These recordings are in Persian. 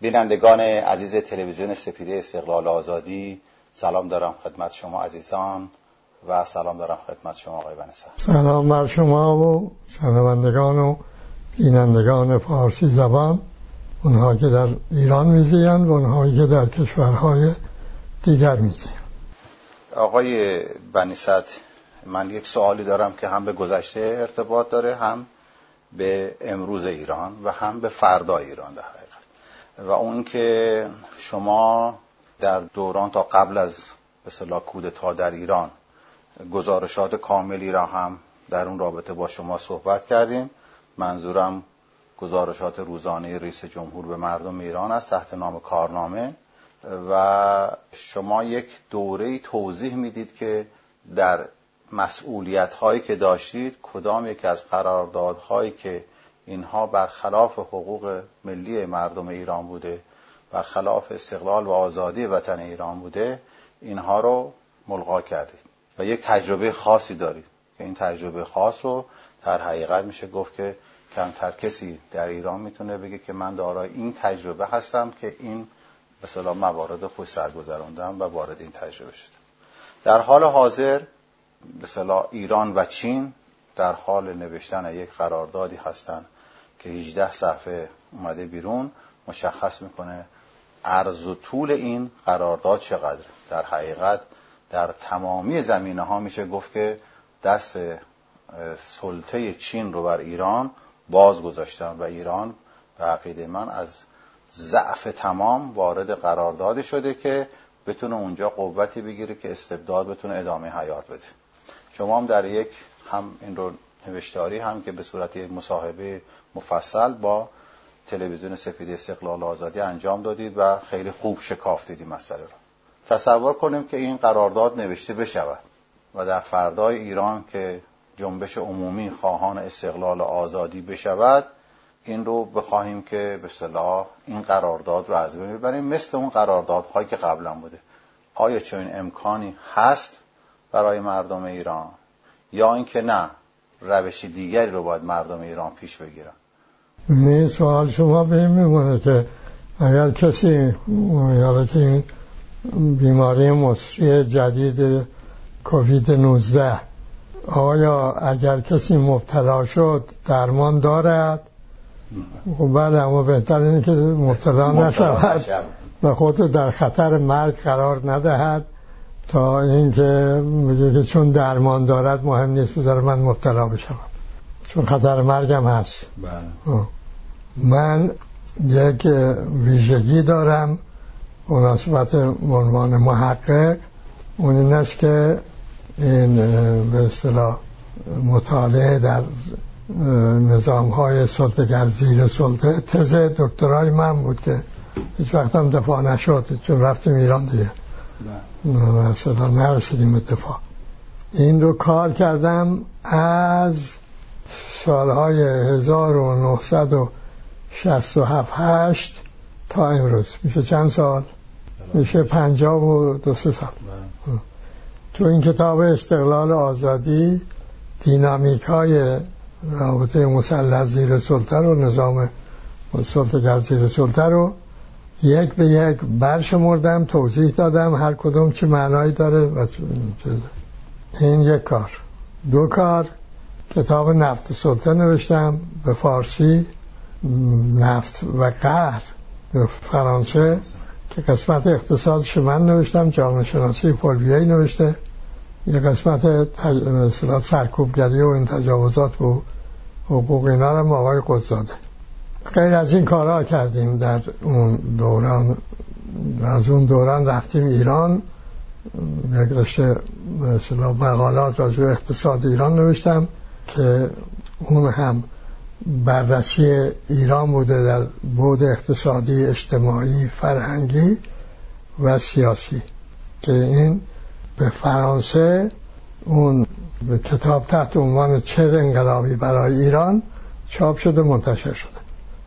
بینندگان عزیز تلویزیون سپیده استقلال آزادی سلام دارم خدمت شما عزیزان و سلام دارم خدمت شما آقای بنسر سلام بر شما و شنوندگان و بینندگان فارسی زبان اونها که در ایران میزیند و اونهایی که در کشورهای دیگر میزیند آقای بنیست من یک سوالی دارم که هم به گذشته ارتباط داره هم به امروز ایران و هم به فردا ایران در حقیقت. و اون که شما در دوران تا قبل از به کودتا در ایران گزارشات کاملی را هم در اون رابطه با شما صحبت کردیم. منظورم گزارشات روزانه رئیس جمهور به مردم ایران است تحت نام کارنامه. و شما یک دوره توضیح می‌دید که در مسئولیت هایی که داشتید کدام یک از قراردادهایی که اینها برخلاف حقوق ملی مردم ایران بوده برخلاف استقلال و آزادی وطن ایران بوده اینها رو ملغا کردید و یک تجربه خاصی دارید. که این تجربه خاص رو در حقیقت میشه گفت که کمتر کسی در ایران می‌تونه بگه که من دارای این تجربه هستم که این مثلا موارد خوش سرگذراندم و وارد این تجربه شدم. در حال حاضر مثلا ایران و چین در حال نوشتن یک قراردادی هستند که 18 صفحه اومده بیرون مشخص می‌کنه عرض و طول این قرارداد چقدر در حقیقت در تمامی زمینه ها میشه گفت که دست سلطه چین رو بر ایران باز گذاشتن و ایران به عقیده من از ضعف تمام وارد قراردادی شده که بتونه اونجا قوتی بگیره که استبداد بتونه ادامه حیات بده. شما هم در یک هم این رو نوشتاری هم که به صورت یک مصاحبه مفصل با تلویزیون سپید استقلال آزادی انجام دادید و خیلی خوب شکافتید این مسئله رو تصور کنیم که این قرارداد نوشته بشود و در فردای ایران که جنبش عمومی خواهان استقلال آزادی بشود این رو بخواهیم که به صلاح این قرارداد رو از بین ببریم. مثل اون قراردادهایی که قبلا بوده. آیا چنین امکانی هست برای مردم ایران؟ یا اینکه نه روش دیگری رو باید مردم ایران پیش بگیرن. این سوال شما به این میمونه که اگر کسی یادت این بیماری مصری جدید کووید 19 آیا اگر کسی مبتلا شد درمان دارد؟ خب بله اما بهتر اینه که مبتلا نشود و خود در خطر مرگ قرار ندهد. تا اینکه میگه که چون درمان دارد مهم نیست بذاره من مبتلا بشم چون خطر مرگم هست. بله. من یک ویژگی دارم. مناسبت عنوان محقق. اون این است که این به اصطلاح مطالعه در نظام های سلطگر زیر سلطه. تز دکترای من بود که هیچ وقت هم دفاع نشد چون رفتیم ایران دیگه. مثلا نرسیدیم اتفاق. این رو کار کردم از سالهای 1967 8 تا امروز. میشه چند سال؟ میشه پنجاب و دو سه سال. تو این کتاب استقلال آزادی دینامیک های رابطه مسلح زیر سلطه رو نظام سلطه زیر سلطه رو یک به یک برشمردم توضیح دادم هر کدوم چه معنایی داره و این یک کار. دو کار کتاب نفت سلطه نوشتم به فارسی نفت و قهر به فرانسه که قسمت اقتصادش من نوشتم جامعه شناسی پولویهی نوشته. یه قسمت تج... سرکوبگری و این تجاوزات و حقوق اینا رو آقای قدزاده غیر از این کارها کردیم در اون دوران. از اون دوران رفتیم ایران. یک رشته مثلا مقالات راجع اقتصاد ایران نوشتم که اون هم بررسی ایران بوده در بود اقتصادی اجتماعی فرهنگی و سیاسی که این به فرانسه اون کتاب تحت عنوان چه انقلابی برای ایران چاپ شده منتشر شده.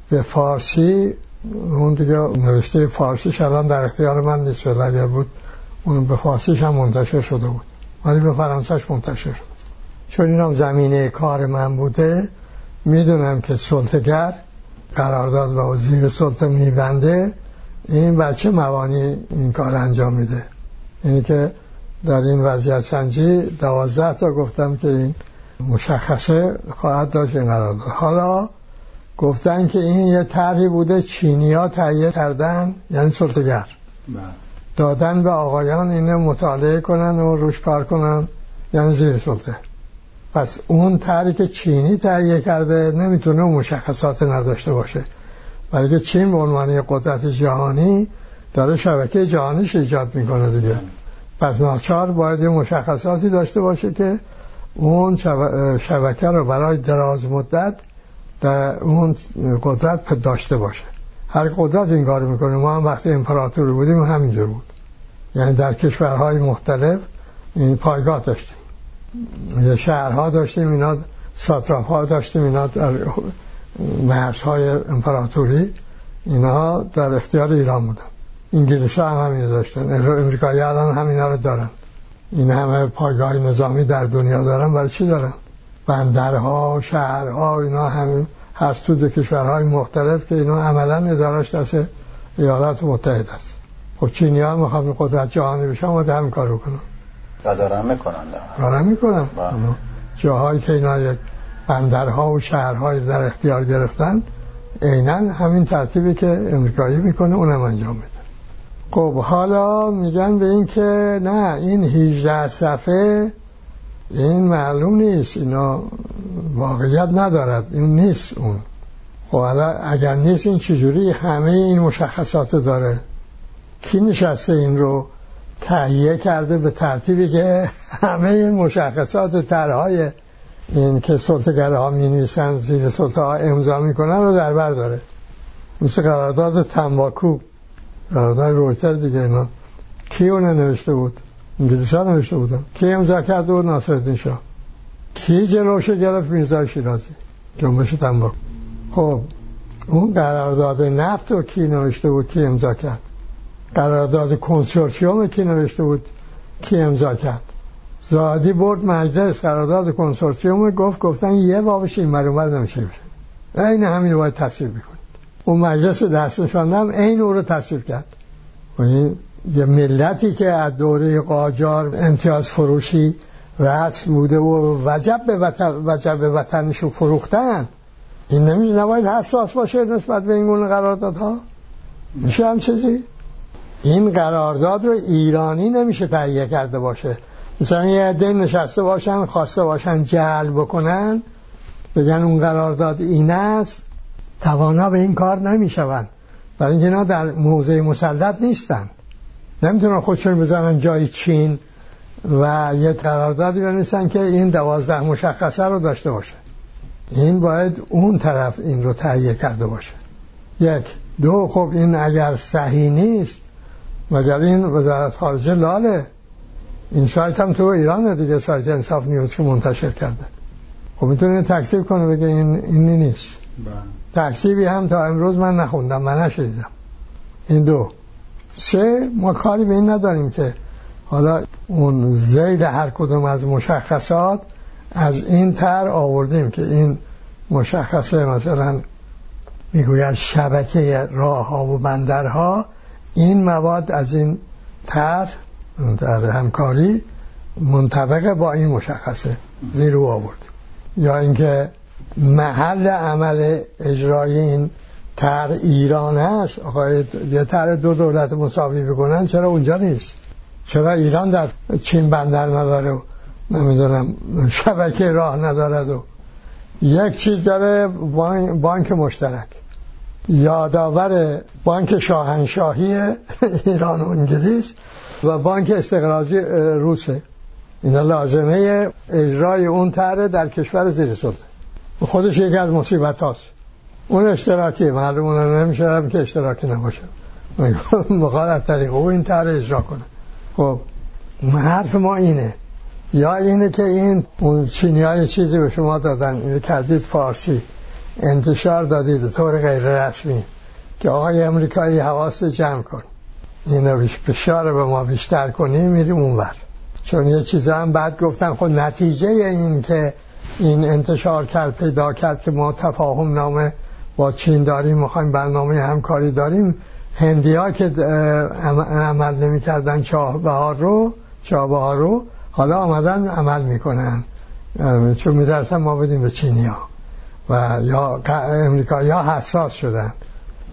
به فارسی اون دیگه نوشته فارسیش الان در اختیار من نیست ولی اگر بود اون به فارسیش هم منتشر شده بود. ولی به فرانسهش منتشر شده چون این هم زمینه کار من بوده می‌دونم که سلطگر قرارداد و وزیر سلطه میبنده این بچه موانی این کار انجام میده؟ اینی که در این وضعیت سنجی دوازده تا گفتم که این مشخصه خواهد داشت این قرارداد. حالا گفتن که این یه طرحی بوده چینیا تهیه کردن یعنی سلطگر بله. دادن به آقایان اینه مطالعه کنن و روش کار کنن یعنی زیر سلطه. پس اون طرحی که چینی تهیه کرده نمی‌تونه مشخصات نداشته باشه. برای چین به عنوان قدرت جهانی داره شبکه جهانیش ایجاد می‌کنه دیگه. پس ناچار باید یه مشخصاتی داشته باشه که اون شبکه رو برای دراز مدت در اون قدرت داشته باشه. هر قدرت این کار می‌کنه. ما هم وقتی امپراتوری بودیم همینجور بود. یعنی در کشورهای مختلف این پایگاه داشتیم. شهرها داشتیم اینا ساتراف ها داشتیم اینا در مرزهای امپراتوری. اینا در اختیار ایران بودن. انگلیس هم همین داشتن. امریکایی الان همینا رو دارن. این همه پایگاه نظامی در دنیا دارن. برای چی دارن؟ بندرها شهرها اینا همین هست تو کشورهای مختلف که اینا عملا ادارش دست ایالات متحد است. خب چینی ها می‌خواد قدرت جهانی بشن و همین کار کنن و دارن می‌کنن دارن می‌کنن. بله. جاهایی که اینا یک بندرها و شهرهای در اختیار گرفتن عینا همین ترتیبی که امریکایی می‌کنه اونم انجام میده. خب حالا میگن به این که نه این 18 صفحه این معلوم نیست اینا واقعیت ندارد این نیست اون. خب حالا اگر نیست این چجوری همه این مشخصات داره؟ کی نشسته این رو تهیه کرده به ترتیبی که همه این مشخصات و طرحهای این که سلطگره ها می نویسن زیر سلطه ها امضا می‌کنن رو در بر داره. مثل قرارداد تنباکو. قرارداد رویتر دیگه اینا. کی اون نوشته بود؟ انگلیسی ها نوشته بودن کی امضا کرده بود؟ ناصر الدین شاه. کی جلوشه گرفت؟ میرزا شیرازی. جنبش تنباکو. خب اون قرارداد نفت رو کی نوشته بود کی امضا کرد؟ قرارداد کنسورسیوم کی نوشته بود کی امضا کرد؟ زادی برد مجلس قرارداد کنسورسیوم گفت گفتن یه بابش این مرمر نمیشه. بشه این همین رو باید تصویب بکنید اون مجلس دست نشاندم این او رو تصویب کرد. و این یه ملتی که از دوره قاجار امتیاز فروشی رسم بوده و وجب به وطن وجب به وطنشو فروختن. این نمیشه نباید حساس باشه نسبت به این گونه قراردادها؟ میشه هم چیزی؟ این قرارداد رو ایرانی نمیشه تهیه کرده باشه. مثلا یه عده نشسته باشن خواسته باشن جعل بکنن بگن اون قرارداد این است. توانا به این کار نمی‌شوند. برای اینکه در موضع مسلط نیستن. نمی‌تونن خودشون بزنن جای چین و یه قراردادی بنویسن که این دوازده مشخصه رو داشته باشه. این باید اون طرف این رو تهیه کرده باشه. یک. دو خب این اگر صحیح نیست مگر این وزارت خارجه لاله؟ این سایت هم تو ایران دیگه سایت انصاف نیوز که منتشر کرده. خب می‌تونه تکسیب کنه بگه این اینی نیست. بله. تکسیبی هم تا امروز من نخوندم من نشدیدم این دو. سه ما کاری به این نداریم که حالا اون زید هر کدوم از مشخصات از این تر آوردیم که این مشخصه مثلا می‌گوید شبکه راه ها و بندرها این مواد از این تر در همکاری منطبق با این مشخصه زیر او آورد. یا اینکه محل عمل اجرای این تر ایران هست. آقای یه تر دو دولت مساوی بکنن چرا اونجا نیست؟ چرا ایران در چین بندر نداره و نمی‌دونم شبکه راه ندارد و یک چیز داره بانک مشترک. یادآور بانک شاهنشاهی ایران و انگلیس و بانک استقراضی روسه. اینا لازمه اجرای اون طرح در کشور زیر سلطه. خودش یکی از مصیبت هاست اون اشتراکی معلومه نمیشه هم که اشتراکی نباشه. مقال از طریق او این طرح اجرا کنه. خب حرف ما اینه. یا اینه که این اون چینی های چیزی به شما دادن اینو کردید فارسی. انتشار دادید به طور غیر رسمی که آقای امریکایی حواست جمع کن. اینو فشار به ما بیشتر کنیم میریم اونور چون یه چیز هم بعد گفتن خب نتیجه این که این انتشار کرد پیدا کرد که ما تفاهم نامه با چین داریم می‌خوایم برنامه همکاری داریم. هندی ها که عمل نمی کردن چاه بهار رو چاه بهار رو حالا آمدن عمل می‌کنن. چون میدرسن ما بدیم به چینی ها و یا امریکا یا حساس شدن.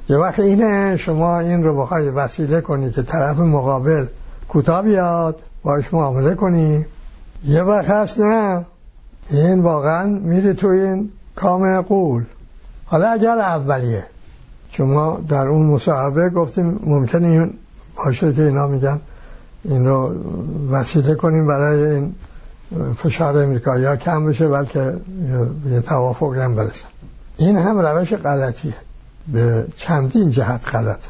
یه وقت اینه شما این رو بخواید وسیله کنی که طرف مقابل کوتاه بیاد باش معامله کنی. یه وقت هست نه؟ این واقعا میره تو این کام قول. حالا اگر اولیه. چون ما در اون مصاحبه گفتیم ممکنه این باشه که اینا میگن این رو وسیله کنیم برای این فشار امریکایی ها کم بشه بلکه یه توافق هم برسن این هم روش غلطیه. به چندین جهت غلطه.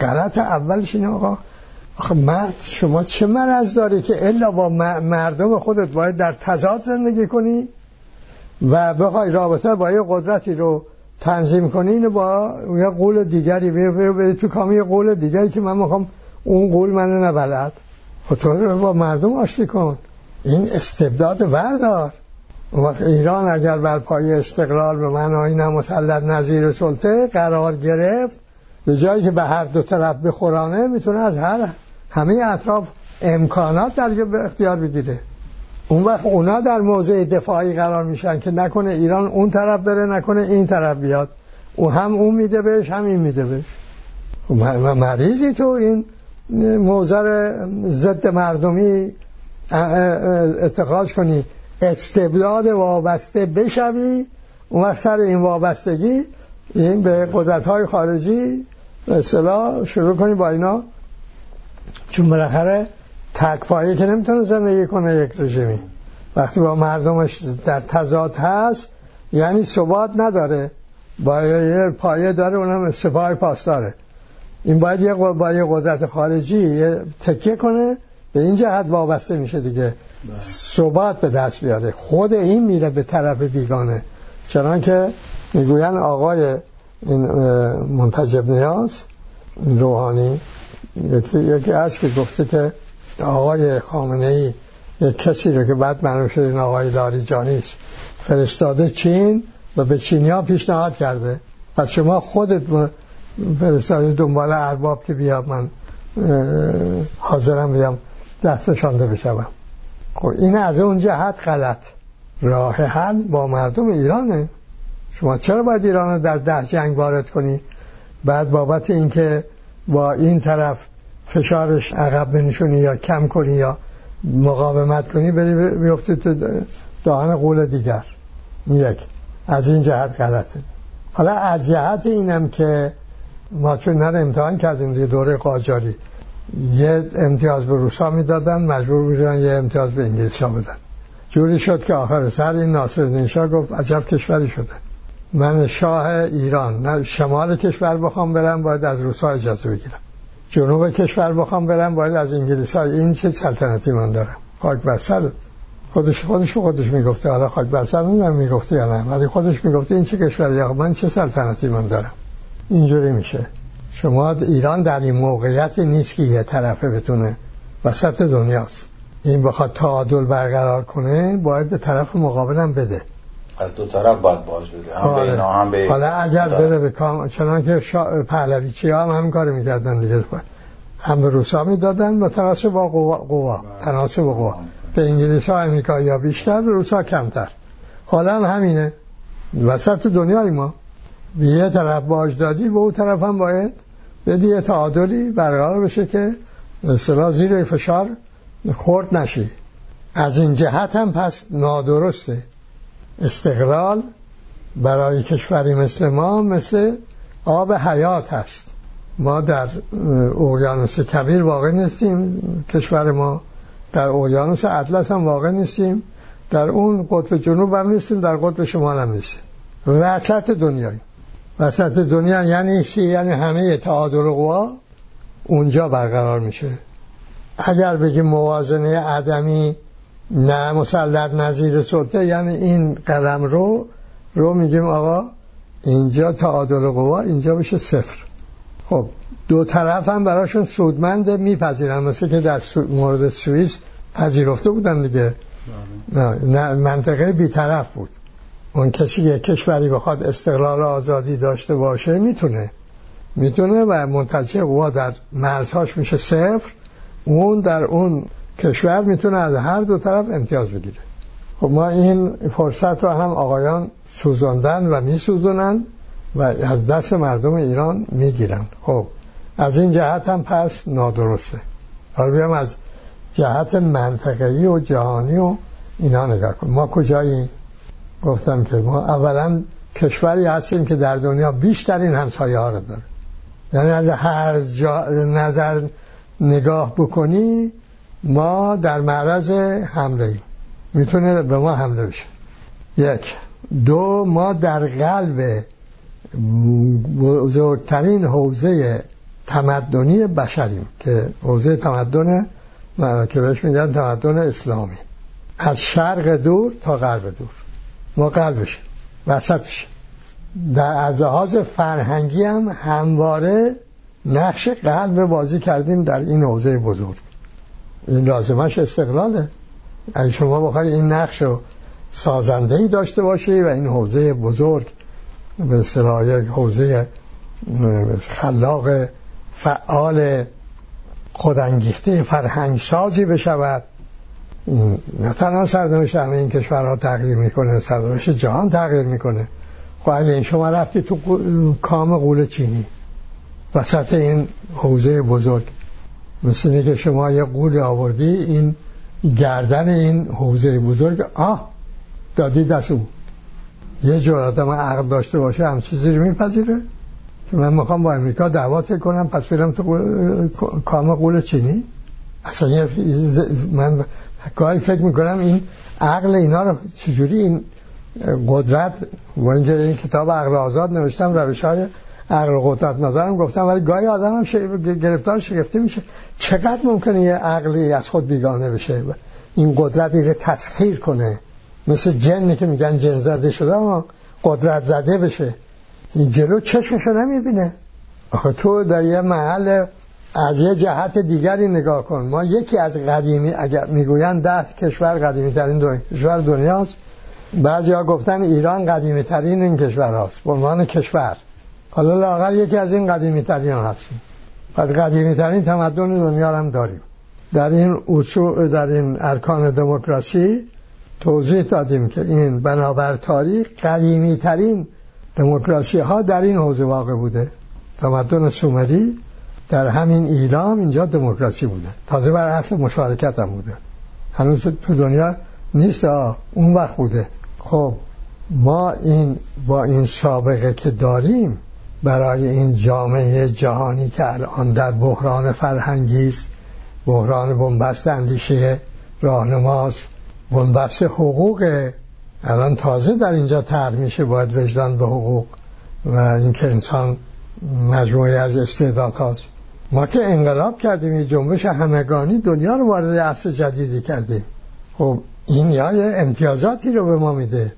غلط اولش این آقا آخه مرد شما چه مرض داری که الا با مردم خودت باید در تضاد زندگی کنی و بخوای رابطه با یه قدرتی رو تنظیم کنی اینو با یه قول دیگری به تو کامی قول دیگری که من می‌خوام اون قول منو نبلد. خب تو با مردم آشتی کن. این استبداد وردار ایران اگر بر پای استقلال به معنای نمسلط نظیر سلطه قرار گرفت به جایی که به هر دو طرف بخورانه می‌تونه از هر همه اطراف امکانات در اختیار بگیره. اون وقت اونا در موضع دفاعی قرار میشن که نکنه ایران اون طرف بره نکنه این طرف بیاد. او هم اون میده بهش هم این میده بهش. خب مریضی تو این موزر ضد مردمی اتخاذ کنی. استبداد وابسته بشوی اون وقت سر این وابستگی این به قدرت های خارجی اصطلاح شروع کنی با اینا. چون بالاخره تک که نمی‌تونه زندگی کنه یک رژیمی. وقتی با مردمش در تضاد هست یعنی ثبات نداره. با یه پایه داره اونم سپاه پاسداره. این باید یه با یه قدرت خارجی تکیه کنه. به این جهت وابسته میشه دیگه. ثبات به دست بیاره. خود این میره به طرف بیگانه. چنان که می‌گوین آقای این منتجب نیاز روحانی یکی, یکی هست که گفته که آقای خامنه ای یک کسی رو که بعد معلوم شد این آقای لاریجانی است فرستاده چین و به چینیا پیشنهاد کرده. پس شما خودت فرستاده دنبال ارباب که بیا من حاضرم بیام دستشانده بشوم. خب این از اون جهت غلط. راه حل با مردم ایرانه. شما چرا باید ایران رو در ده جنگ وارد کنی؟ بعد بابت اینکه با این طرف فشارش عقب بنشونی یا کم کنی یا مقاومت کنی بری بیفتی تو دهان قول دیگر. یک. از این جهت غلطه. حالا از جهت اینم که ما چون نر امتحان کردیم دیگه دوره قاجاری یه امتیاز به روسا می‌دادن مجبور بودن یه امتیاز به انگلیس ها بدن. جوری شد که آخر سر این ناصر نشا گفت عجب کشوری شده. من شاه ایران نه شمال کشور بخوام برم باید از روسا اجازه بگیرم. جنوب کشور بخوام برم باید از انگلیس ها این چه سلطنتی من دارم؟ خاک بر خودش خودش به خودش می‌گفته. حالا خاک بر سر نمی‌دونم می‌گفته یا نه ولی خودش می‌گفته این چه کشوری؟ من چه سلطنتی من دارم؟ اینجوری میشه. شما ایران در این موقعیت نیست که یه طرفه بتونه وسط دنیاست. این بخواد تعادل برقرار کنه باید به طرف مقابلم بده. از دو طرف باید باز بده هم به آره. اینا هم به حالا اگر بره به کام چنان که شا... پهلوی چی هم هم کار می‌کردن دیگه. هم به روسا می‌دادن با تناسب با قوا, قوا. بله. تناسب با قوا. به انگلیس ها امریکا یا بیشتر به روسا کمتر. حالا هم همینه. وسط دنیای ما. به یه طرف باج دادی به اون طرف هم باید بدی یه تعادلی برقرار بشه که مثلا زیر فشار خورد نشی. از این جهت هم پس نادرسته. استقلال برای کشوری مثل ما مثل آب حیات هست. ما در اقیانوس کبیر واقع نیستیم. کشور ما در اقیانوس اطلس هم واقع نیستیم. در اون قطب جنوب هم نیستیم در قطب شمال هم نیستیم. وسط دنیایی. وسط دنیا یعنی چی؟ یعنی همه تعادل قوا اونجا برقرار میشه. اگر بگیم موازنه عدمی نه مسلط نظیر سلطه یعنی این قدم رو رو میگیم آقا اینجا تعادل قوا اینجا بشه صفر. خب دو طرف هم براشون سودمند میپذیرن مثل که در مورد سوئیس پذیرفته بودن دیگه. بله. نه منطقه بیطرف بود. اون کسی که کشوری بخواد استقلال آزادی داشته باشه می‌تونه. می‌تونه و منتجه قوا در مرزهاش میشه صفر. اون در اون کشور می‌تونه از هر دو طرف امتیاز بگیره. خب ما این فرصت رو هم آقایان سوزاندن و میسوزونن و از دست مردم ایران می‌گیرن. خب از این جهت هم پس نادرسته. حالا بیام از جهت منطقه‌ای و جهانی و اینا نگاه کن ما کجاییم؟ گفتم که ما اولا کشوری هستیم که در دنیا بیشترین همسایه ها رو داره. یعنی از هر جا نظر نگاه بکنی ما در معرض حمله ایم. می‌تونه به ما حمله بشه. یک. دو ما در قلب بزرگترین حوزه تمدنی بشریم که حوزه تمدن که بهش میگن تمدن اسلامی. از شرق دور تا غرب دور. ما قلبش وسطش. در از لحاظ فرهنگی هم همواره نقش قلب بازی کردیم در این حوزه بزرگ. لازمش استقلاله. اگه شما بخواید این نقش رو سازنده ای داشته باشی و این حوزه بزرگ به اصطلاح یک حوزه خلاق فعال خودانگیخته فرهنگ سازی بشود نه تنها سرنوشت همه این کشورها تغییر می‌کنه سرنوشت جهان تغییر می‌کنه. خب اگه شما رفتی تو کام قول چینی وسط این حوزه بزرگ. مثل اینه که شما یه قول آوردی این گردن این حوزه بزرگ آه دادی دست او. یه جور آدم عقل داشته باشه هم چیزی رو میپذیره. که من می‌خوام با امریکا دعوات کنم پس برم تو کام قول چینی. اصلا من گاهی فکر می‌کنم این عقل اینا رو چجوری این قدرت و اینکه این کتاب عقل آزاد نوشتم روش های عقل قدرت نظرم گفتم ولی گاهی آدم هم گرفتار شگفتی میشه. چقدر ممکنه یه عقلی از خود بیگانه بشه؟ این قدرت رو تسخیر کنه. مثل جنی که میگن جن زده شده اما قدرت زده بشه. این جلو چشمشو نمی‌بینه. آخه تو در یه محل از یه جهت دیگری نگاه کن. ما یکی از قدیمی اگر می‌گوین ده کشور قدیمی ترین دنیا کشور دنیاست. بعضی ها گفتن ایران قدیمی ترین این کشور هاست. به عنوان کشور. حالا لاغر یکی از این قدیمی ترین هستیم پس قدیمی ترین تمدن دنیا هم داریم. در این اصول در این ارکان دموکراسی توضیح دادیم که این بنابر تاریخ قدیمی ترین دموکراسی ها در این حوزه واقع بوده. تمدن سومری در همین ایلام اینجا دموکراسی بوده. تازه بر اصل مشارکت هم بوده. هنوز تو دنیا نیست اون وقت بوده. خب ما این با این سابقه که داریم برای این جامعه جهانی که الان در بحران فرهنگی است بحران بنبست اندیشه راهنماست بنبست حقوق. الان تازه در اینجا تر میشه باید وجدان به حقوق و اینکه انسان مجموعی از استعداد هاست. ما که انقلاب کردیم یه جنبش همگانی دنیا رو وارد عصر جدیدی کردیم. خب این یا امتیازاتی رو به ما میده.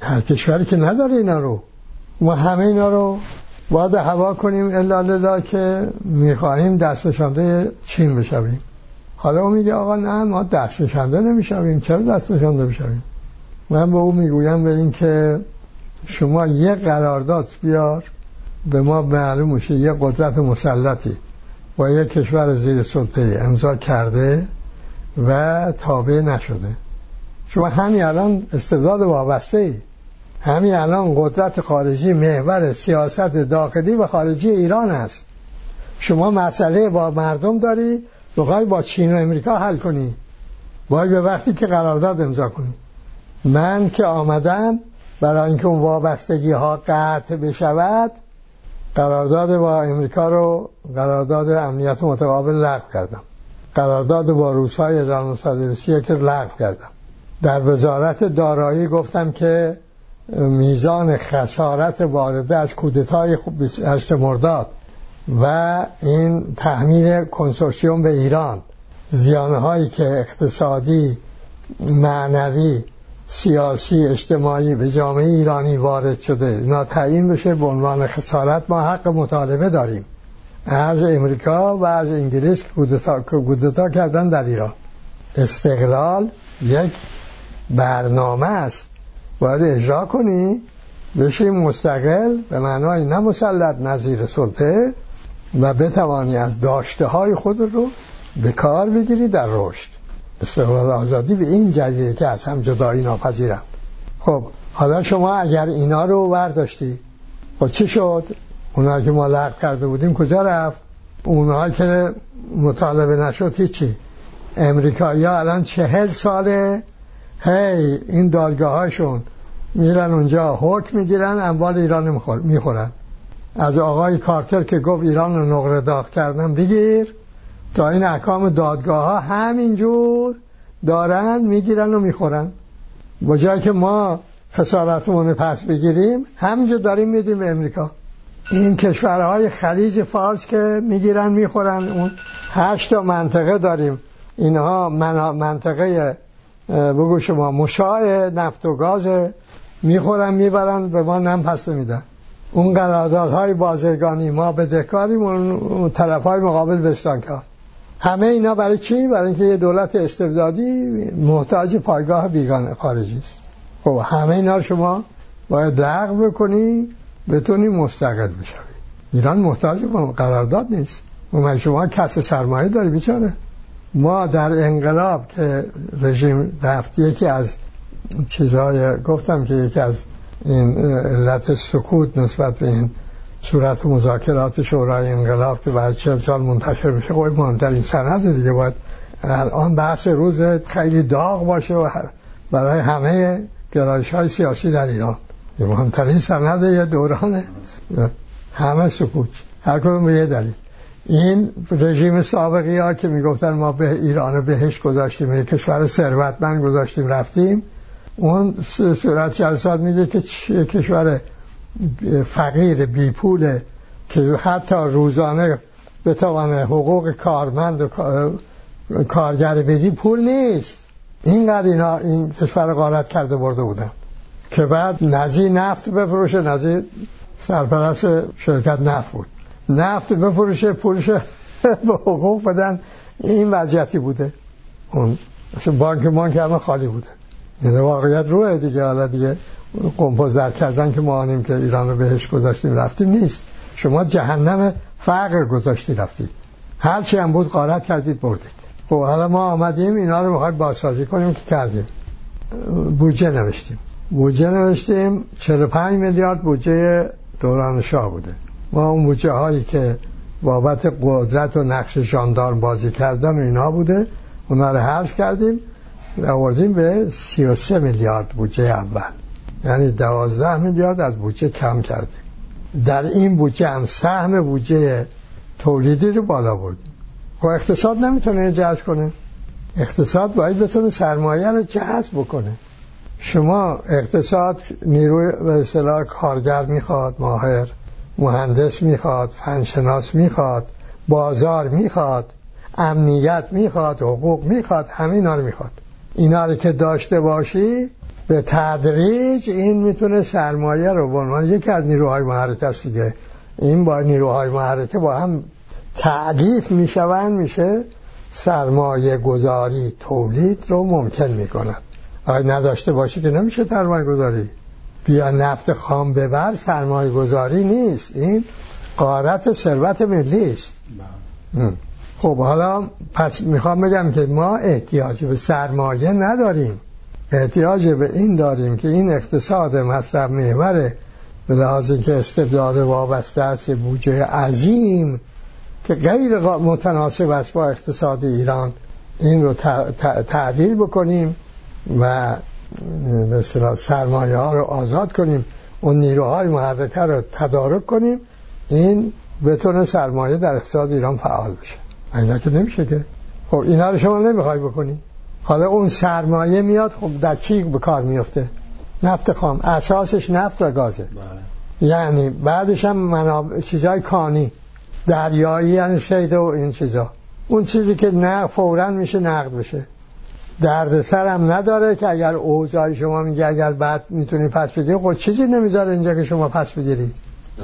هر کشوری که نداره اینا رو. ما همه اینا رو باید هوا کنیم الا که می‌خواهیم دست نشانده چین بشویم. حالا او میگه آقا نه ما دست نشانده نمی‌شویم. چرا دست نشانده بشویم؟ من به او می‌گویم این که شما یه قرارداد بیار به ما معلوم میشه یه قدرت مسلطی با یک کشور زیر سلطه امضا کرده و تابع نشده. شما همین الان استبداد وابسته ای همین الان قدرت خارجی محور سیاست داخلی و خارجی ایران است. شما مسئله با مردم داری بخوای با چین و امریکا حل کنی. باید به وقتی که قرارداد امضا کنی. من که آمدم برای اینکه اون وابستگی ها قطع بشود قرارداد با امریکا رو قرارداد امنیت متقابل لغو کردم. قرارداد با روسای 1931 که لغو کردم. در وزارت دارایی گفتم که میزان خسارت وارده از کودتای 28 مرداد و این تحمیل کنسورسیوم به ایران. زیانهایی که اقتصادی معنوی سیاسی اجتماعی به جامعه ایرانی وارد شده اینا تعیین بشه به عنوان خسارت ما حق مطالبه داریم. از امریکا و از انگلیس که کودتا کردن در ایران. استقلال یک برنامه است. باید اجرا کنی. بشی مستقل به معنای نه مسلط نظیر سلطه و بتوانی از داشته های خود رو به کار بگیری در رشد. استقلال آزادی به این جدیده که از هم جدایی ناپذیرم. خب حالا شما اگر اینا رو برداشتی خب چی شد؟ اونا که ما لغو کرده بودیم کجا رفت؟ اونا که مطالبه نشد هیچی. امریکایی ها الان چهل ساله. هی این دادگاه هاشون میرن اونجا حکم می‌گیرن اموال ایران می‌خورن. از آقای کارتر که گفت ایران رو نقره داغ کردن بگیر. تا این احکام دادگاه ها همینجور دارن می‌گیرن و می‌خورن. با جایی که ما خسارتمون پس بگیریم همینجور داریم میدیم به امریکا. این کشورهای خلیج فارس که می‌گیرن می‌خورن. اون هشت منطقه داریم. اینها منطقه بگو شما مشاع نفت و گاز می‌خورن می‌برن به ما نم پس میدن. اون قراردادهای بازرگانی ما به دکاریم اون طرف های مقابل بستانکار همه اینا برای چی؟ برای اینکه یه دولت استبدادی محتاج پایگاه بیگانه خارجی است. خب همه اینا شما باید لغو بکنی بتونی مستقل بشوی. ایران محتاج قرارداد نیست. و شما کس سرمایه داری بیچاره؟ ما در انقلاب که رژیم رفت یکی از چیزهای گفتم که یکی از این علت سکوت نسبت به این صورت مذاکرات شورای انقلاب که بعد چهل سال منتشر بشه خب مهمترین سند دیگه. باید الان بحث روز خیلی داغ باشه و برای همه گرایش های سیاسی در ایران. مهمترین سند یه دورانه همه سکوت. هر کدوم به یه دلیل. این رژیم سابقی ها که می‌گفتن ما به ایران بهش گذاشتیم یه کشور ثروتمند گذاشتیم رفتیم اون صورت جلسات میگه که کشور فقیر بی پول که حتی روزانه بتوانه حقوق کارمند و کارگر بدی پول نیست. اینقدر اینا این کشور غارت کرده برده بودن. که بعد نزی نفت بفروشه نزی سرپرست شرکت نفت بود. نفت بفروشه پولش به حقوق بدن. این وضعیتی بوده. اون بانک بانک همه خالی بوده. یعنی واقعیت روه دیگه. حالا دیگه قمپوز در کردن که ما آنیم که ایران رو بهش گذاشتیم رفتیم نیست. شما جهنم فقر گذاشتی رفتید هرچی هم بود قارت کردید بردید. خب حالا ما آمدیم اینا رو می‌خوایم بازسازی کنیم که کردیم. بودجه نوشتیم. بودجه نوشتیم 45 میلیارد بودجه دوران شاه بوده. ما اون بودجه هایی که بابت قدرت و نقش جاندارم بازی کردن و اینا بوده اونا رو حرف کردیم. و آوردیم به 33 میلیارد بودجه اول. یعنی 12 میلیارد از بودجه کم کردیم. در این بودجه هم سهم بودجه تولیدی رو بالا بردیم. خب اقتصاد نمی‌تونه جذب کنه. اقتصاد باید بتونه سرمایه رو جذب بکنه. شما اقتصاد نیروی به اصطلاح کارگر می‌خواد ماهر مهندس می‌خواد فنشناس می‌خواد بازار می‌خواد امنیت می‌خواد حقوق می‌خواد همه رو می‌خواد. اینا رو که داشته باشی به تدریج این می‌تونه سرمایه رو به عنوان یکی از نیروهای محرک است دیگه. این با نیروهای محرکه با هم تعلیف می‌شوند میشه سرمایه گذاری تولید رو ممکن می‌کنن اگه نداشته باشی که نمیشه سرمایه گذاری؟ بیا نفت خام ببر سرمایه گذاری نیست. این قارت ثروت ملی است. بله. خب حالا پس می‌خوام بگم که ما احتیاج به سرمایه نداریم. احتیاج به این داریم که این اقتصاد مصرف محوره به لحاظ که استبداد وابسته است بودجه عظیم که غیر متناسب است با اقتصاد ایران این رو تعدیل بکنیم و مثلا سرمایه ها رو آزاد کنیم اون نیروهای محرکه رو تدارک کنیم این بتونه سرمایه در اقتصاد ایران فعال بشه. اینا که نمیشه که. خب اینا رو شما نمی‌خوای بکنی. حالا اون سرمایه میاد خب در چی به کار میفته؟ نفت خام. اساسش نفت و گازه. بله. یعنی بعدش هم مناب... چیزای کانی. دریایی یعنی شیده و این چیزا. اون چیزی که نه فورا میشه نقد بشه. درد سرم نداره که اگر اوضاع شما میگه اگر بعد می‌تونی پس بگیری خب چیزی نمی‌ذاره اینجا که شما پس بگیری.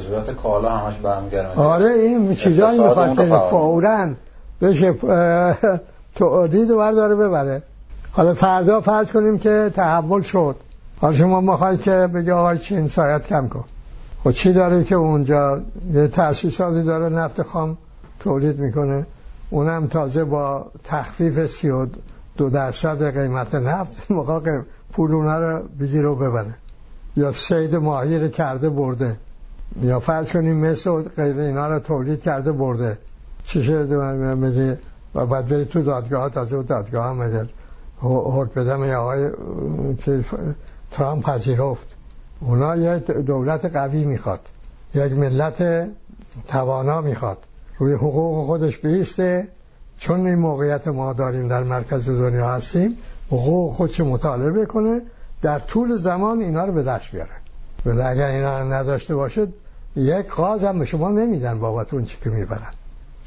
صورت کالا همش برمیگرده. آره این چیزایی می‌خواد فورا. بشه تو دید و برداره ببره. حالا فردا فرض کنیم که تحول شد. حالا شما می‌خوای که بگه آقای چین سایت کم کن. خب چی داره که اونجا یه تأسیساتی داره نفت خام تولید می‌کنه. اونم تازه با تخفیف سی و دو درصد قیمت نفت موقع پول اونا رو بگیر و ببره. یا سید ماهی رو کرده برده. یا فرض کنیم مثل غیر اینا رو تولید کرده برده. چی شده؟ میگه و بعد بری تو دادگاه تازه و دادگاه هم اگر حکم بدم یا آقای ترامپ پذیرفت. اونا یک دولت قوی می‌خواد. یک ملت توانا می‌خواد. روی حقوق خودش بیسته. چون این موقعیت ما داریم در مرکز دنیا هستیم حقوق خودش مطالبه کنه در طول زمان اینا رو به دست بیاره. ولی اگر اینا نداشته باشد یک قاز هم به شما نمیدن بابت اون چی که می‌برن.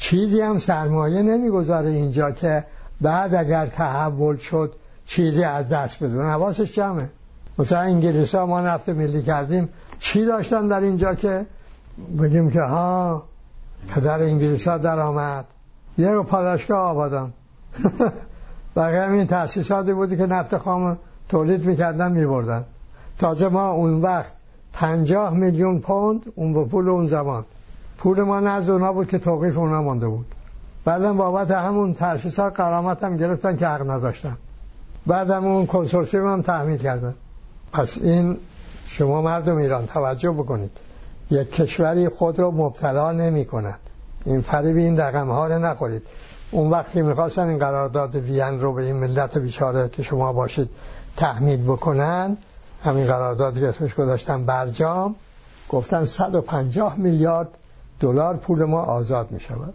چیزی هم سرمایه نمی‌گذاره اینجا که بعد اگر تحول شد چیزی از دست بدون حواسش جمعه. مثلا انگلیس ها ما نفت ملی کردیم. چی داشتن در اینجا که بگیم که ها پدر انگلیس ها در آمد یه رو پاداشگاه آبادان. بقیه این تأسیساتی بودی که نفت خام تولید می‌کردن میبردن. تازه ما اون وقت پنجاه میلیون پوند اون به پول اون زمان. پول ما نزد اونا بود که توقیف اونا مانده بود. بعدم بابت همون تأسیسات قرامت هم گرفتن که حق نداشتن. بعدم اون کنسورسیوم هم تحمیل کردن. پس این شما مردم ایران توجه بکنید. یک کشوری خود رو مبتلا نمی کند. این فریب این رقم ها رو نخورید. اون وقتی می‌خواستن این قرارداد وین رو به این ملت بیچاره که شما باشید تحمیل بکنن همین قراردادی که اسمش گذاشتن برجام گفتن 150 میلیارد دلار پول ما آزاد می شود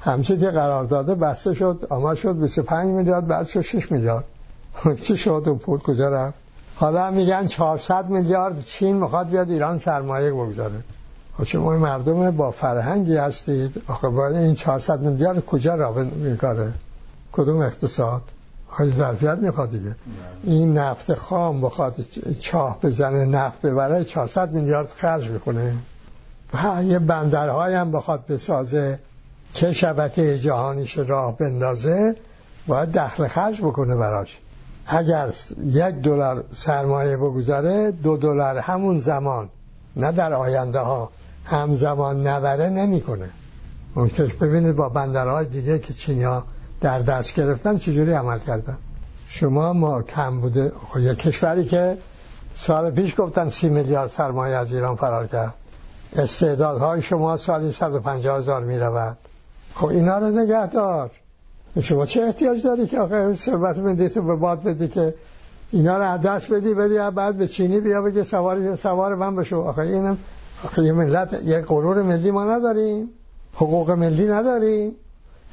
همچه که قرارداد بسته شد آمد شد 25 میلیارد بعد شد 6 میلیارد. چی شد اون پول کجا رفت؟ حالا میگن 400 میلیارد چین می‌خواد بیاد ایران سرمایه بگذاره. خب شما مردم با فرهنگی هستید. آخه باید این 400 میلیارد کجا را میکاره کدوم اقتصاد؟ خیلی ظرفیت می‌خواد دیگه. این نفت خام بخواد چاه بزنه نفت ببره 400 میلیارد خرج می‌کنه. یه بندرهای هم بخواد بسازه چه شبکه جهانیش راه بندازه باید دخل خرج بکنه براش. اگر یک دلار سرمایه بگذاره دو دلار همون زمان نه در آینده ها همزمان نبره نمی‌کنه. ممکنش ببینید با بندرهای دیگه که چینیا در دست گرفتن چجوری عمل کردن. شما ما کم بوده خب یک کشوری که سال پیش گفتن سی میلیارد سرمایه از ایران فرار کرد. استعدادهای شما سالی 150 هزار می رود خب اینا رو نگه دار شما چه احتیاج داری که آقای ثروت ملی تو به باد بدی که اینا رو عدس بدی بدی بعد به چینی بیا بگه سوار سوار من بشو. آخه اینم آخه یه ملت یک غرور ملی ما نداریم. حقوق ملی نداریم.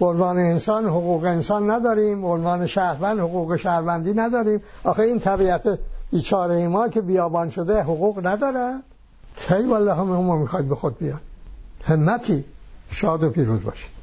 عنوان انسان حقوق انسان نداریم. عنوان شهروند حقوق شهروندی نداریم. آخه این طبیعت بیچاره ما که بیابان شده حقوق نداره. کی والله هم ما می‌خواید به خود بیان همتی شاد و پیروز باشید.